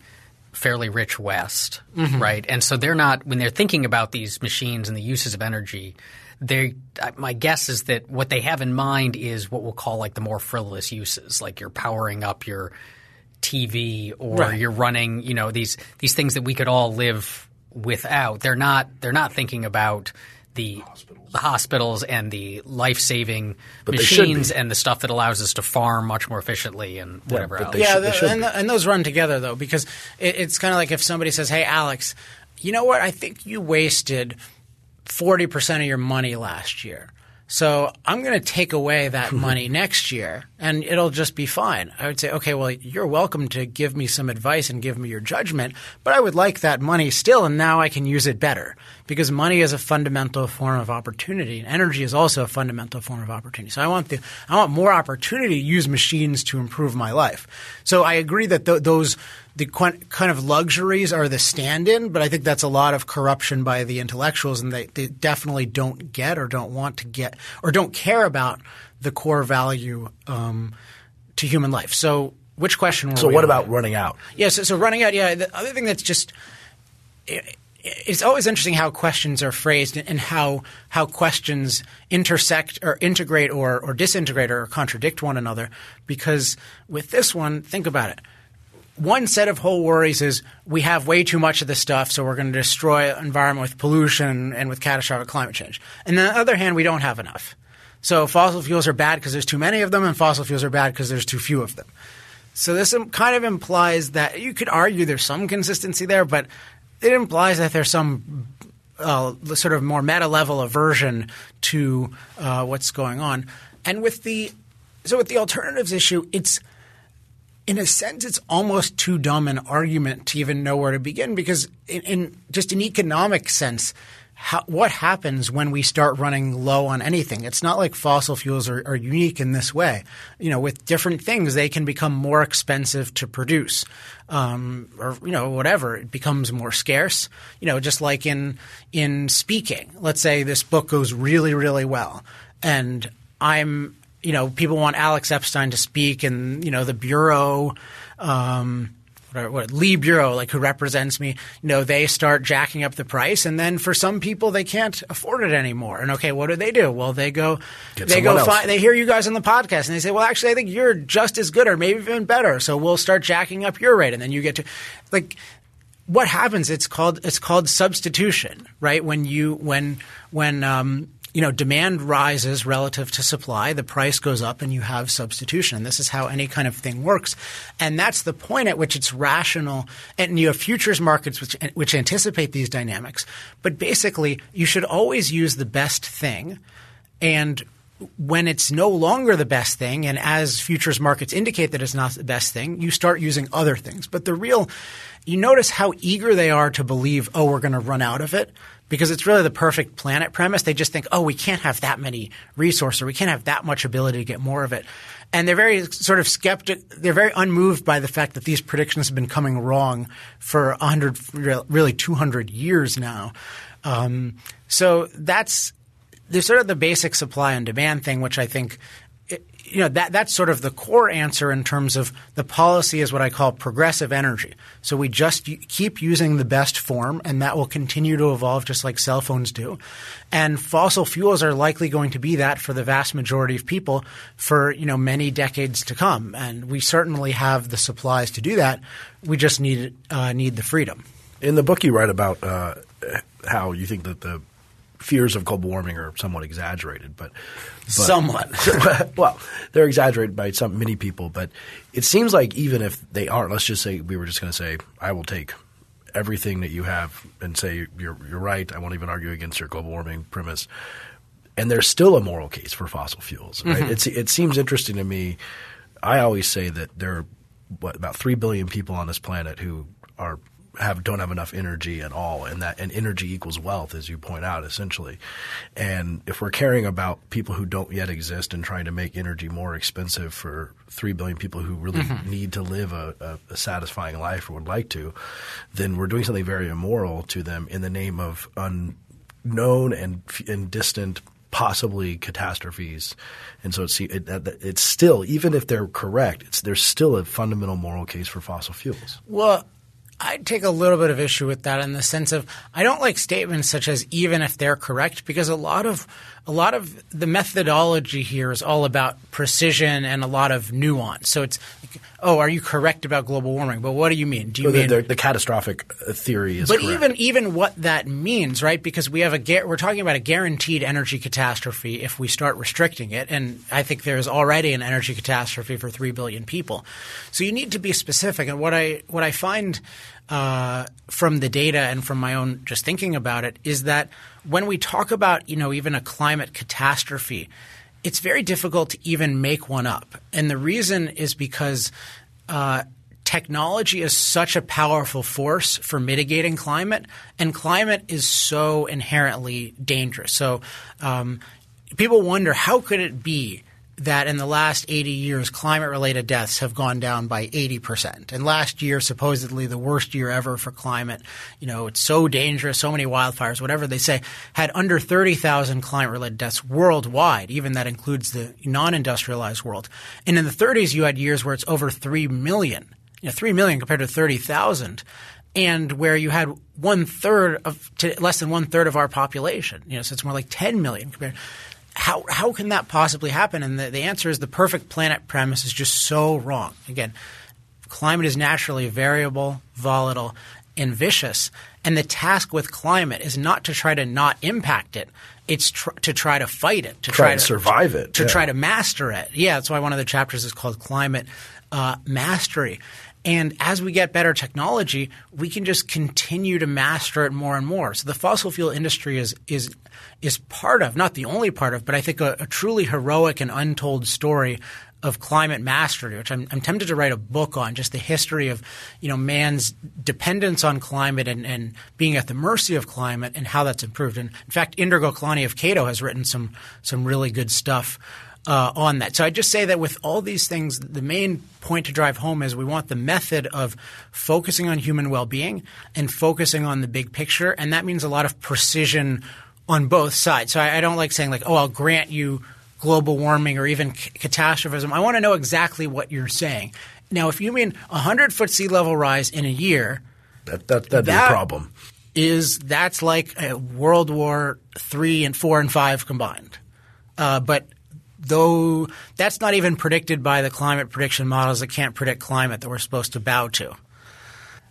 fairly rich West, mm-hmm. right? And so they're not when they're thinking about these machines and the uses of energy. They, my guess is that what they have in mind is what we'll call like the more frivolous uses, like you're powering up your TV or Right. you're running, you know, these these things that we could all live without. They're not they're not thinking about the hospitals, the hospitals and the life saving But machines and the stuff that allows us to farm much more efficiently and whatever but else. yeah, should- the- and, the- and those run together though because it, it's kind of like if somebody says, "Hey, Alex, you know what? I think you wasted forty percent of your money last year." So I'm going to take away that money next year, and it'll just be fine. I would say, okay, well, you're welcome to give me some advice and give me your judgment, but I would like that money still, and now I can use it better because money is a fundamental form of opportunity, and energy is also a fundamental form of opportunity. So I want the I want more opportunity to use machines to improve my life. So I agree that th- those the qu- kind of luxuries are the stand-in, but I think that's a lot of corruption by the intellectuals, and they, they definitely don't get or don't want to get or don't care about the core value um, to human life. So, which question? Were So what about running out? Yeah, so, so running out. Yeah, the other thing that's just it's always interesting how questions are phrased and how how questions intersect or integrate or or disintegrate or contradict one another. Because with this one, think about it. One set of whole worries is we have way too much of this stuff, so we're going to destroy the environment with pollution and with catastrophic climate change. And on the other hand, we don't have enough. So fossil fuels are bad because there's too many of them, and fossil fuels are bad because there's too few of them. So this kind of implies that you could argue there's some consistency there, but it implies that there's some uh, sort of more meta level aversion to uh, what's going on. And with the so with the alternatives issue, it's in a sense, it's almost too dumb an argument to even know where to begin because, in, in just an economic sense, what happens when we start running low on anything? It's not like fossil fuels are, are unique in this way. You know, with different things, they can become more expensive to produce, um, or you know, whatever. It becomes more scarce. You know, just like in in speaking. Let's say this book goes really, really well, and I'm you know, people want Alex Epstein to speak, and you know, the bureau, um, what, what Leigh Bureau, like who represents me, you know, they start jacking up the price, and then for some people, they can't afford it anymore. And okay, what do they do? Well, they go, Get they go, find, they hear you guys on the podcast, and they say, well, actually, I think you're just as good, or maybe even better. So we'll start jacking up your rate, and then you get to, like what happens it's called it's called substitution right when you when when um, you know demand rises relative to supply the price goes up and you have substitution and this is how any kind of thing works and that's the point at which it's rational and you have futures markets which which anticipate these dynamics but basically you should always use the best thing and when it's no longer the best thing, and as futures markets indicate that it's not the best thing, you start using other things. But the real, you notice how eager they are to believe, oh, we're going to run out of it. Because it's really the perfect planet premise. They just think, oh, we can't have that many resources, or we can't have that much ability to get more of it. And they're very sort of skeptic. They're very unmoved by the fact that these predictions have been coming wrong for 100, really 200 years now. Um, so that's there's sort of the basic supply and demand thing, which I think, you know, that that's sort of the core answer in terms of the policy is what I call progressive energy. So we just keep using the best form, and that will continue to evolve just like cell phones do. And fossil fuels are likely going to be that for the vast majority of people for you know many decades to come. And we certainly have the supplies to do that. We just need uh, need the freedom. In the book, you write about uh, how you think that the fears of global warming are somewhat exaggerated, but, but Somewhat. well, they're exaggerated by some many people, but it seems like even if they aren't, let's just say we were just going to say, I will take everything that you have and say you're you're right. I won't even argue against your global warming premise. And there's still a moral case for fossil fuels. Right? Mm-hmm. It's, it seems interesting to me. I always say that there are what about three billion people on this planet who are have don't have enough energy at all, and that and energy equals wealth, as you point out, essentially. And if we're caring about people who don't yet exist and trying to make energy more expensive for three billion people who really mm-hmm. need to live a, a, a satisfying life or would like to, then we're doing something very immoral to them in the name of unknown and and distant possibly catastrophes, and so it's it, it's still even if they're correct, it's there's still a fundamental moral case for fossil fuels. Well, I take a little bit of issue with that in the sense of I don't like statements such as even if they're correct because a lot of a lot of the methodology here is all about precision and a lot of nuance. So it's like, oh, are you correct about global warming? But what do you mean? Do you the, mean the, the catastrophic uh, theory is but correct. even even what that means, right? Because we have a we're talking about a guaranteed energy catastrophe if we start restricting it, and I think there is already an energy catastrophe for three billion people. So you need to be specific. And what I what I find uh, from the data and from my own just thinking about it is that when we talk about you know even a climate catastrophe, it's very difficult to even make one up, and the reason is because. Uh, technology is such a powerful force for mitigating climate, and climate is so inherently dangerous. So um, people wonder how could it be that in the last 80 years, climate related deaths have gone down by 80%. And last year, supposedly the worst year ever for climate, you know, it's so dangerous, so many wildfires, whatever they say, had under 30,000 climate related deaths worldwide. Even that includes the non industrialized world. And in the 30s, you had years where it's over 3 million you know, three million compared to thirty thousand, and where you had one third of less than one third of our population. You know, so it's more like ten million compared. How how can that possibly happen? And the, the answer is the perfect planet premise is just so wrong. Again, climate is naturally variable, volatile, and vicious. And the task with climate is not to try to not impact it. It's tr- to try to fight it, to Try try, to survive it, to yeah. try to master it. Yeah, that's why one of the chapters is called climate uh, mastery. And as we get better technology, we can just continue to master it more and more. So the fossil fuel industry is is is part of, not the only part of, but I think a, a truly heroic and untold story of climate mastery, which I'm, I'm tempted to write a book on, just the history of you know man's dependence on climate and, and being at the mercy of climate and how that's improved. And in fact, Indur Goklany of Cato has written some some really good stuff uh, on that. So I just say that with all these things, the main point to drive home is we want the method of focusing on human well-being and focusing on the big picture, and that means a lot of precision on both sides. So I, I don't like saying like, oh, I'll grant you global warming or even c- catastrophism. I want to know exactly what you're saying. Now, if you mean a hundred foot sea level rise in a year, that, that, that'd be a problem. is that's like a World War three and four and five combined. Uh, but though that's not even predicted by the climate prediction models that can't predict climate that we're supposed to bow to.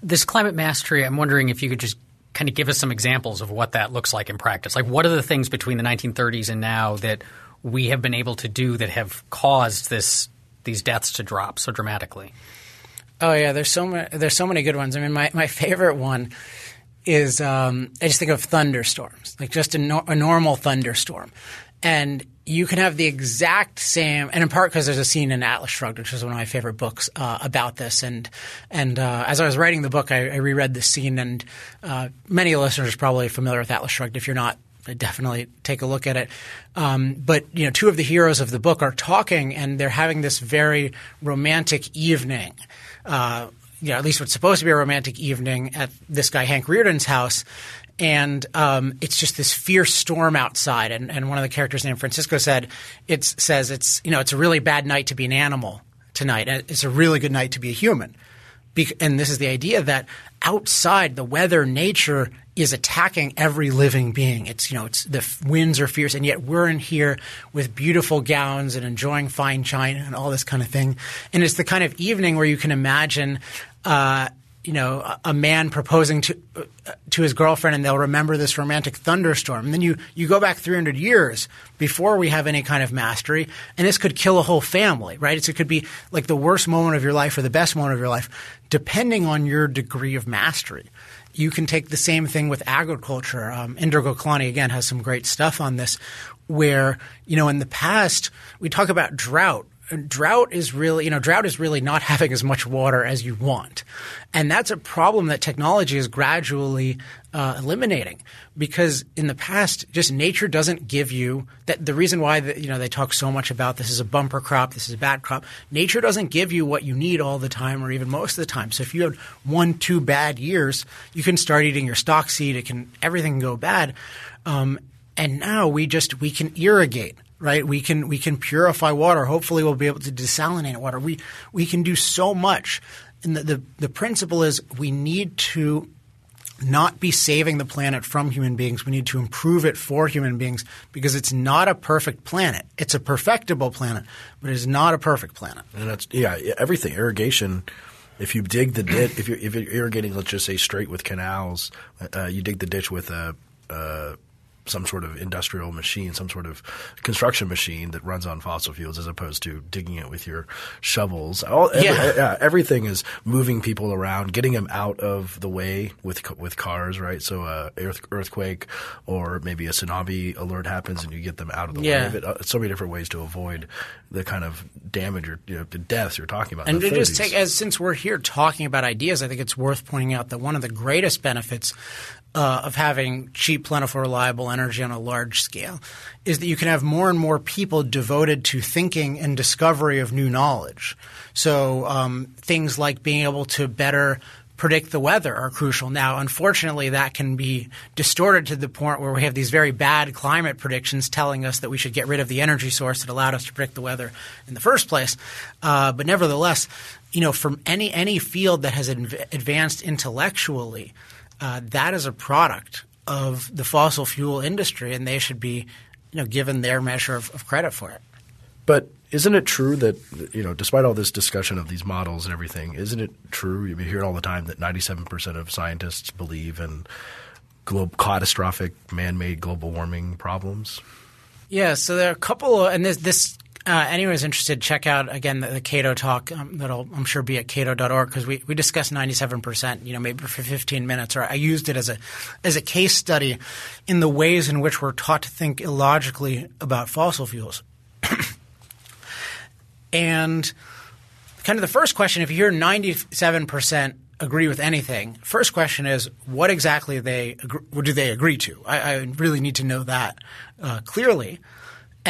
This climate mastery, I'm wondering if you could just kind of give us some examples of what that looks like in practice. Like, what are the things between the 1930s and now that we have been able to do that have caused this these deaths to drop so dramatically? Oh yeah, there's so many. There's so many good ones. I mean, my, my favorite one is um, I just think of thunderstorms, like just a, nor- a normal thunderstorm, and you can have the exact same. And in part because there's a scene in Atlas Shrugged, which is one of my favorite books uh, about this. And and uh, as I was writing the book, I, I reread the scene, and uh, many listeners are probably familiar with Atlas Shrugged. If you're not, definitely take a look at it. Um, but you know, two of the heroes of the book are talking, and they're having this very romantic evening. Uh, you know, at least what's supposed to be a romantic evening at this guy Hank Rearden's house. And um, it's just this fierce storm outside, and, and one of the characters named Francisco said, "It says it's you know it's a really bad night to be an animal tonight. and It's a really good night to be a human." Bec- and this is the idea that outside the weather, nature is attacking every living being. It's you know, it's the winds are fierce, and yet we're in here with beautiful gowns and enjoying fine china and all this kind of thing. And it's the kind of evening where you can imagine. Uh, you know, a- man proposing to uh, to his girlfriend, and they'll remember this romantic thunderstorm. And then you you go back 300 years before we have any kind of mastery, and this could kill a whole family, right? It's, it could be like the worst moment of your life or the best moment of your life, depending on your degree of mastery. You can take the same thing with agriculture. Um, Indur Goklany again has some great stuff on this, where you know in the past we talk about drought drought is really you know drought is really not having as much water as you want. And that's a problem that technology is gradually uh, eliminating because in the past just nature doesn't give you that the reason why the, you know they talk so much about this is a bumper crop this is a bad crop. Nature doesn't give you what you need all the time or even most of the time. So if you have one two bad years you can start eating your stock seed it can everything can go bad. Um, and now we just we can irrigate right we can we can purify water hopefully we'll be able to desalinate water we we can do so much and the, the, the principle is we need to not be saving the planet from human beings. We need to improve it for human beings because it's not a perfect planet. It's a perfectible planet, but it is not a perfect planet. And yeah, everything irrigation. If you dig the ditch, if you're if you're irrigating, let's just say straight with canals, uh, you dig the ditch with a. Uh, some sort of industrial machine, some sort of construction machine that runs on fossil fuels, as opposed to digging it with your shovels. All, yeah. Every, yeah, everything is moving people around, getting them out of the way with with cars, right? So, a earth, earthquake or maybe a tsunami alert happens, and you get them out of the yeah. way of it. Uh, so many different ways to avoid the kind of damage or you know, the deaths you're talking about. And to just take as since we're here talking about ideas, I think it's worth pointing out that one of the greatest benefits uh, of having cheap, plentiful, reliable energy on a large scale is that you can have more and more people devoted to thinking and discovery of new knowledge. So um, things like being able to better predict the weather are crucial. Now, unfortunately, that can be distorted to the point where we have these very bad climate predictions telling us that we should get rid of the energy source that allowed us to predict the weather in the first place. Uh, but nevertheless, you know, from any any field that has advanced intellectually – uh, that is a product of the fossil fuel industry, and they should be, you know, given their measure of, of credit for it. But isn't it true that you know, despite all this discussion of these models and everything, isn't it true? You hear it all the time that ninety-seven percent of scientists believe in global, catastrophic man-made global warming problems. Yeah, so there are a couple, of, and this this uh, anyone's interested, check out again the, the Cato talk um, that'll I'm sure be at cato.org because we, we discussed 97 percent, you know, maybe for 15 minutes, or I used it as a as a case study in the ways in which we're taught to think illogically about fossil fuels. and kind of the first question, if you hear 97 percent agree with anything, first question is what exactly they what do they agree to? I, I really need to know that uh, clearly.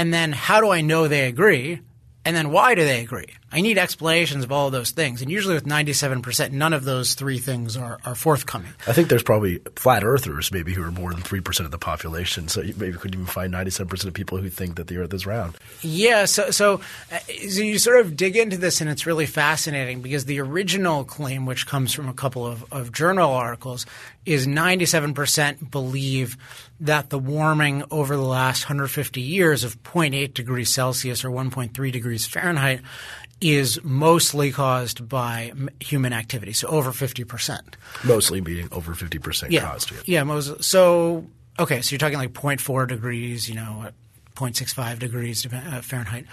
And then how do I know they agree? And then why do they agree? I need explanations of all of those things. And usually with 97%, none of those three things are, are forthcoming. I think there's probably flat earthers maybe who are more than 3% of the population. So you maybe could even find 97% of people who think that the earth is round. Yeah. So, so, uh, so you sort of dig into this and it's really fascinating because the original claim, which comes from a couple of, of journal articles, is 97% believe that the warming over the last 150 years of 0.8 degrees Celsius or 1.3 degrees Fahrenheit is mostly caused by human activity, so over 50%. Mostly being over 50% yeah. caused. Yeah, most, so okay, so you're talking like 0.4 degrees, you know, 0.65 degrees uh, Fahrenheit.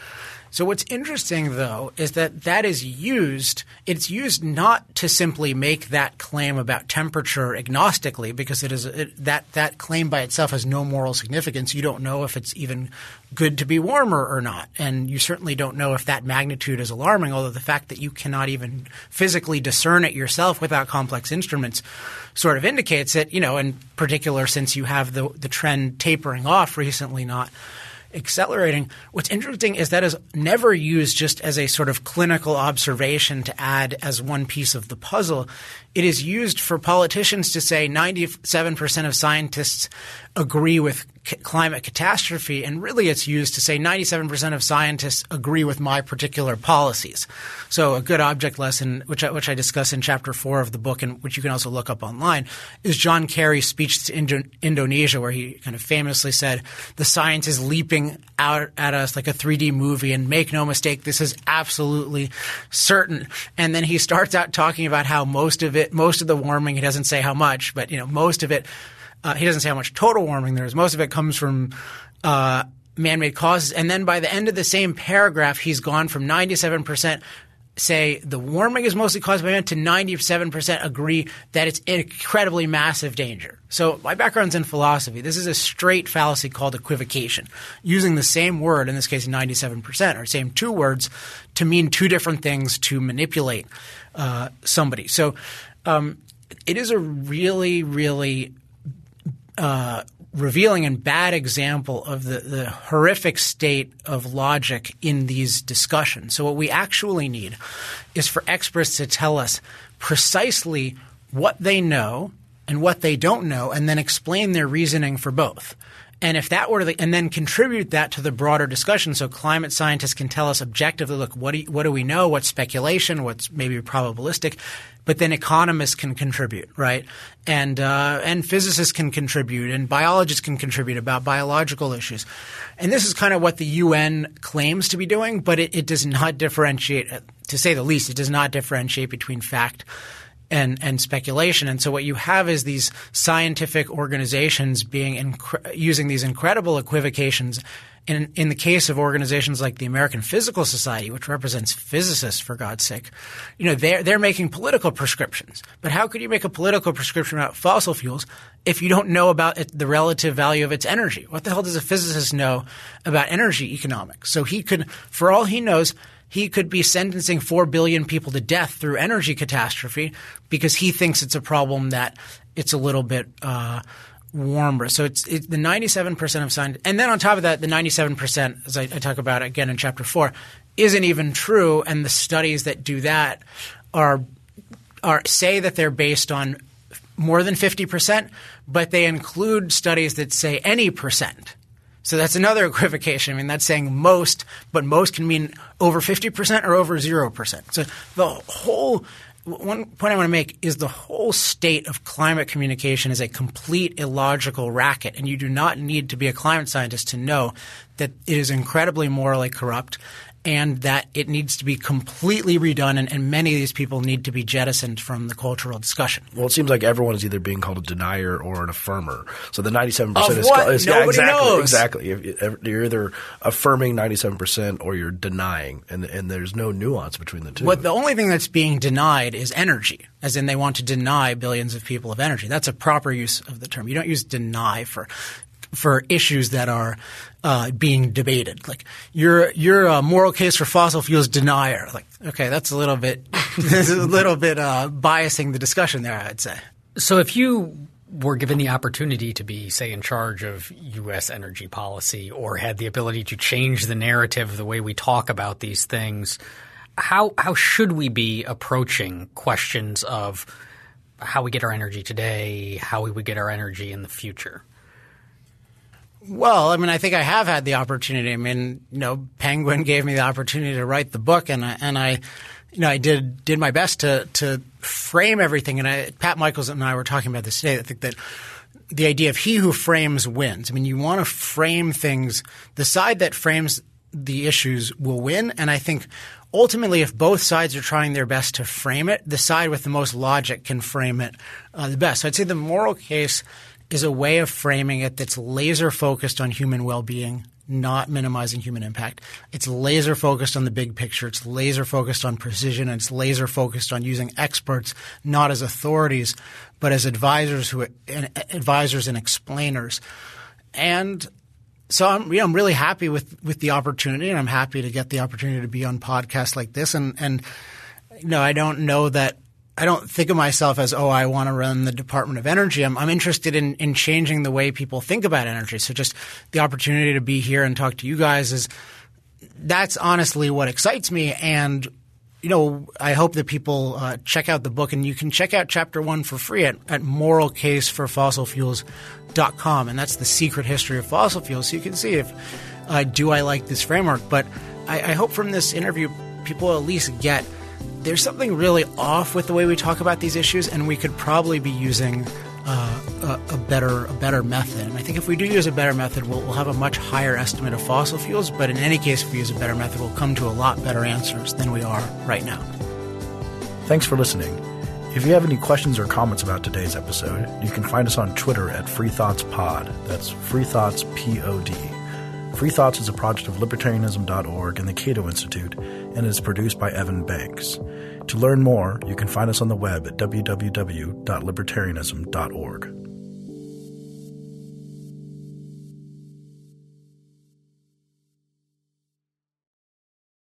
So what's interesting though is that that is used it's used not to simply make that claim about temperature agnostically because it is it, that that claim by itself has no moral significance. You don't know if it's even good to be warmer or not and you certainly don't know if that magnitude is alarming although the fact that you cannot even physically discern it yourself without complex instruments sort of indicates it, you know, in particular since you have the the trend tapering off recently not accelerating. What's interesting is that is never used just as a sort of clinical observation to add as one piece of the puzzle. It is used for politicians to say 97% of scientists agree with climate catastrophe, and really it's used to say 97% of scientists agree with my particular policies. So a good object lesson, which I, which I discuss in chapter four of the book, and which you can also look up online, is John Kerry's speech to Indo- Indonesia, where he kind of famously said, "The science is leaping out at us like a 3D movie, and make no mistake, this is absolutely certain." And then he starts out talking about how most of it, most of the warming, he doesn't say how much, but you know, most of it uh, he doesn't say how much total warming there is. Most of it comes from uh, man-made causes. And then by the end of the same paragraph, he's gone from 97% say the warming is mostly caused by man to 97% agree that it's an incredibly massive danger. So my background's in philosophy. This is a straight fallacy called equivocation, using the same word, in this case 97%, or same two words to mean two different things to manipulate uh, somebody. So um, it is a really, really uh, revealing and bad example of the, the horrific state of logic in these discussions. So, what we actually need is for experts to tell us precisely what they know and what they don't know, and then explain their reasoning for both. And if that were to, and then contribute that to the broader discussion, so climate scientists can tell us objectively, look, what do, you, what do we know? What's speculation? What's maybe probabilistic? But then economists can contribute, right? And uh, and physicists can contribute, and biologists can contribute about biological issues. And this is kind of what the UN claims to be doing, but it, it does not differentiate, to say the least, it does not differentiate between fact and and speculation. And so what you have is these scientific organizations being inc- using these incredible equivocations. In, in the case of organizations like the American Physical Society, which represents physicists for God's sake, you know they're they're making political prescriptions. But how could you make a political prescription about fossil fuels if you don't know about it, the relative value of its energy? What the hell does a physicist know about energy economics? So he could, for all he knows, he could be sentencing 4 billion people to death through energy catastrophe because he thinks it's a problem that it's a little bit uh, warmer. So it's, it's, the 97% of science, and then on top of that, the 97%, as I, I talk about again in chapter four, isn't even true. And the studies that do that are are say that they're based on more than 50%, but they include studies that say any percent. So that's another equivocation. I mean, that's saying most, but most can mean over 50% or over 0%. So the whole one point I want to make is the whole state of climate communication is a complete illogical racket, and you do not need to be a climate scientist to know that it is incredibly morally corrupt and that it needs to be completely redone, and, and, many of these people need to be jettisoned from the cultural discussion. Well, it seems like everyone is either being called a denier or an affirmer. So the ninety-seven percent is, what? is yeah, exactly, knows. exactly. You're either affirming ninety-seven percent or you're denying, and and there's no nuance between the two. What the only thing that's being denied is energy, as in they want to deny billions of people of energy. That's a proper use of the term. You don't use deny for for issues that are uh, being debated. Like your your moral case for fossil fuels denier. Like okay, that's a little bit a little bit uh, biasing the discussion there. I'd say. So if you were given the opportunity to be, say, in charge of U.S. energy policy or had the ability to change the narrative, the way we talk about these things, how how should we be approaching questions of how we get our energy today, how we would get our energy in the future? Well, I mean, I think I have had the opportunity. I mean, you know, Penguin gave me the opportunity to write the book, and I, and I, you know, I did did my best to to frame everything. And I, Pat Michaels and I were talking about this today. I think that the idea of he who frames wins. I mean, you want to frame things. The side that frames the issues will win, and I think ultimately, if both sides are trying their best to frame it, the side with the most logic can frame it uh, the best. So I'd say the moral case is a way of framing it that's laser focused on human well being, not minimizing human impact. It's laser focused on the big picture. It's laser focused on precision. And it's laser focused on using experts not as authorities, but as advisors who advisors and explainers. And so I'm, you know, I'm really happy with, with the opportunity, and I'm happy to get the opportunity to be on podcasts like this. And and you know, I don't know that I don't think of myself as, oh, I want to run the Department of Energy. I'm, I'm interested in, in changing the way people think about energy. So just the opportunity to be here and talk to you guys is that's honestly what excites me. And you know, I hope that people uh, check out the book, and you can check out chapter one for free at, at moralcaseforfossilfuels.com. And that's the secret history of fossil fuels. So you can see if uh, do I like this framework. But I, I hope from this interview, people at least get – there's something really off with the way we talk about these issues, and we could probably be using uh, a, a, better a better method. And I think if we do use a better method, we'll, we'll, have a much higher estimate of fossil fuels. But in any case, if we use a better method, we'll come to a lot better answers than we are right now. Thanks for listening. If you have any questions or comments about today's episode, you can find us on Twitter at FreeThoughtsPod. That's FreeThoughtsPod. Free Thoughts is a project of libertarianism.org and the Cato Institute and is produced by Evan Banks. To learn more, you can find us on the web at www.libertarianism.org.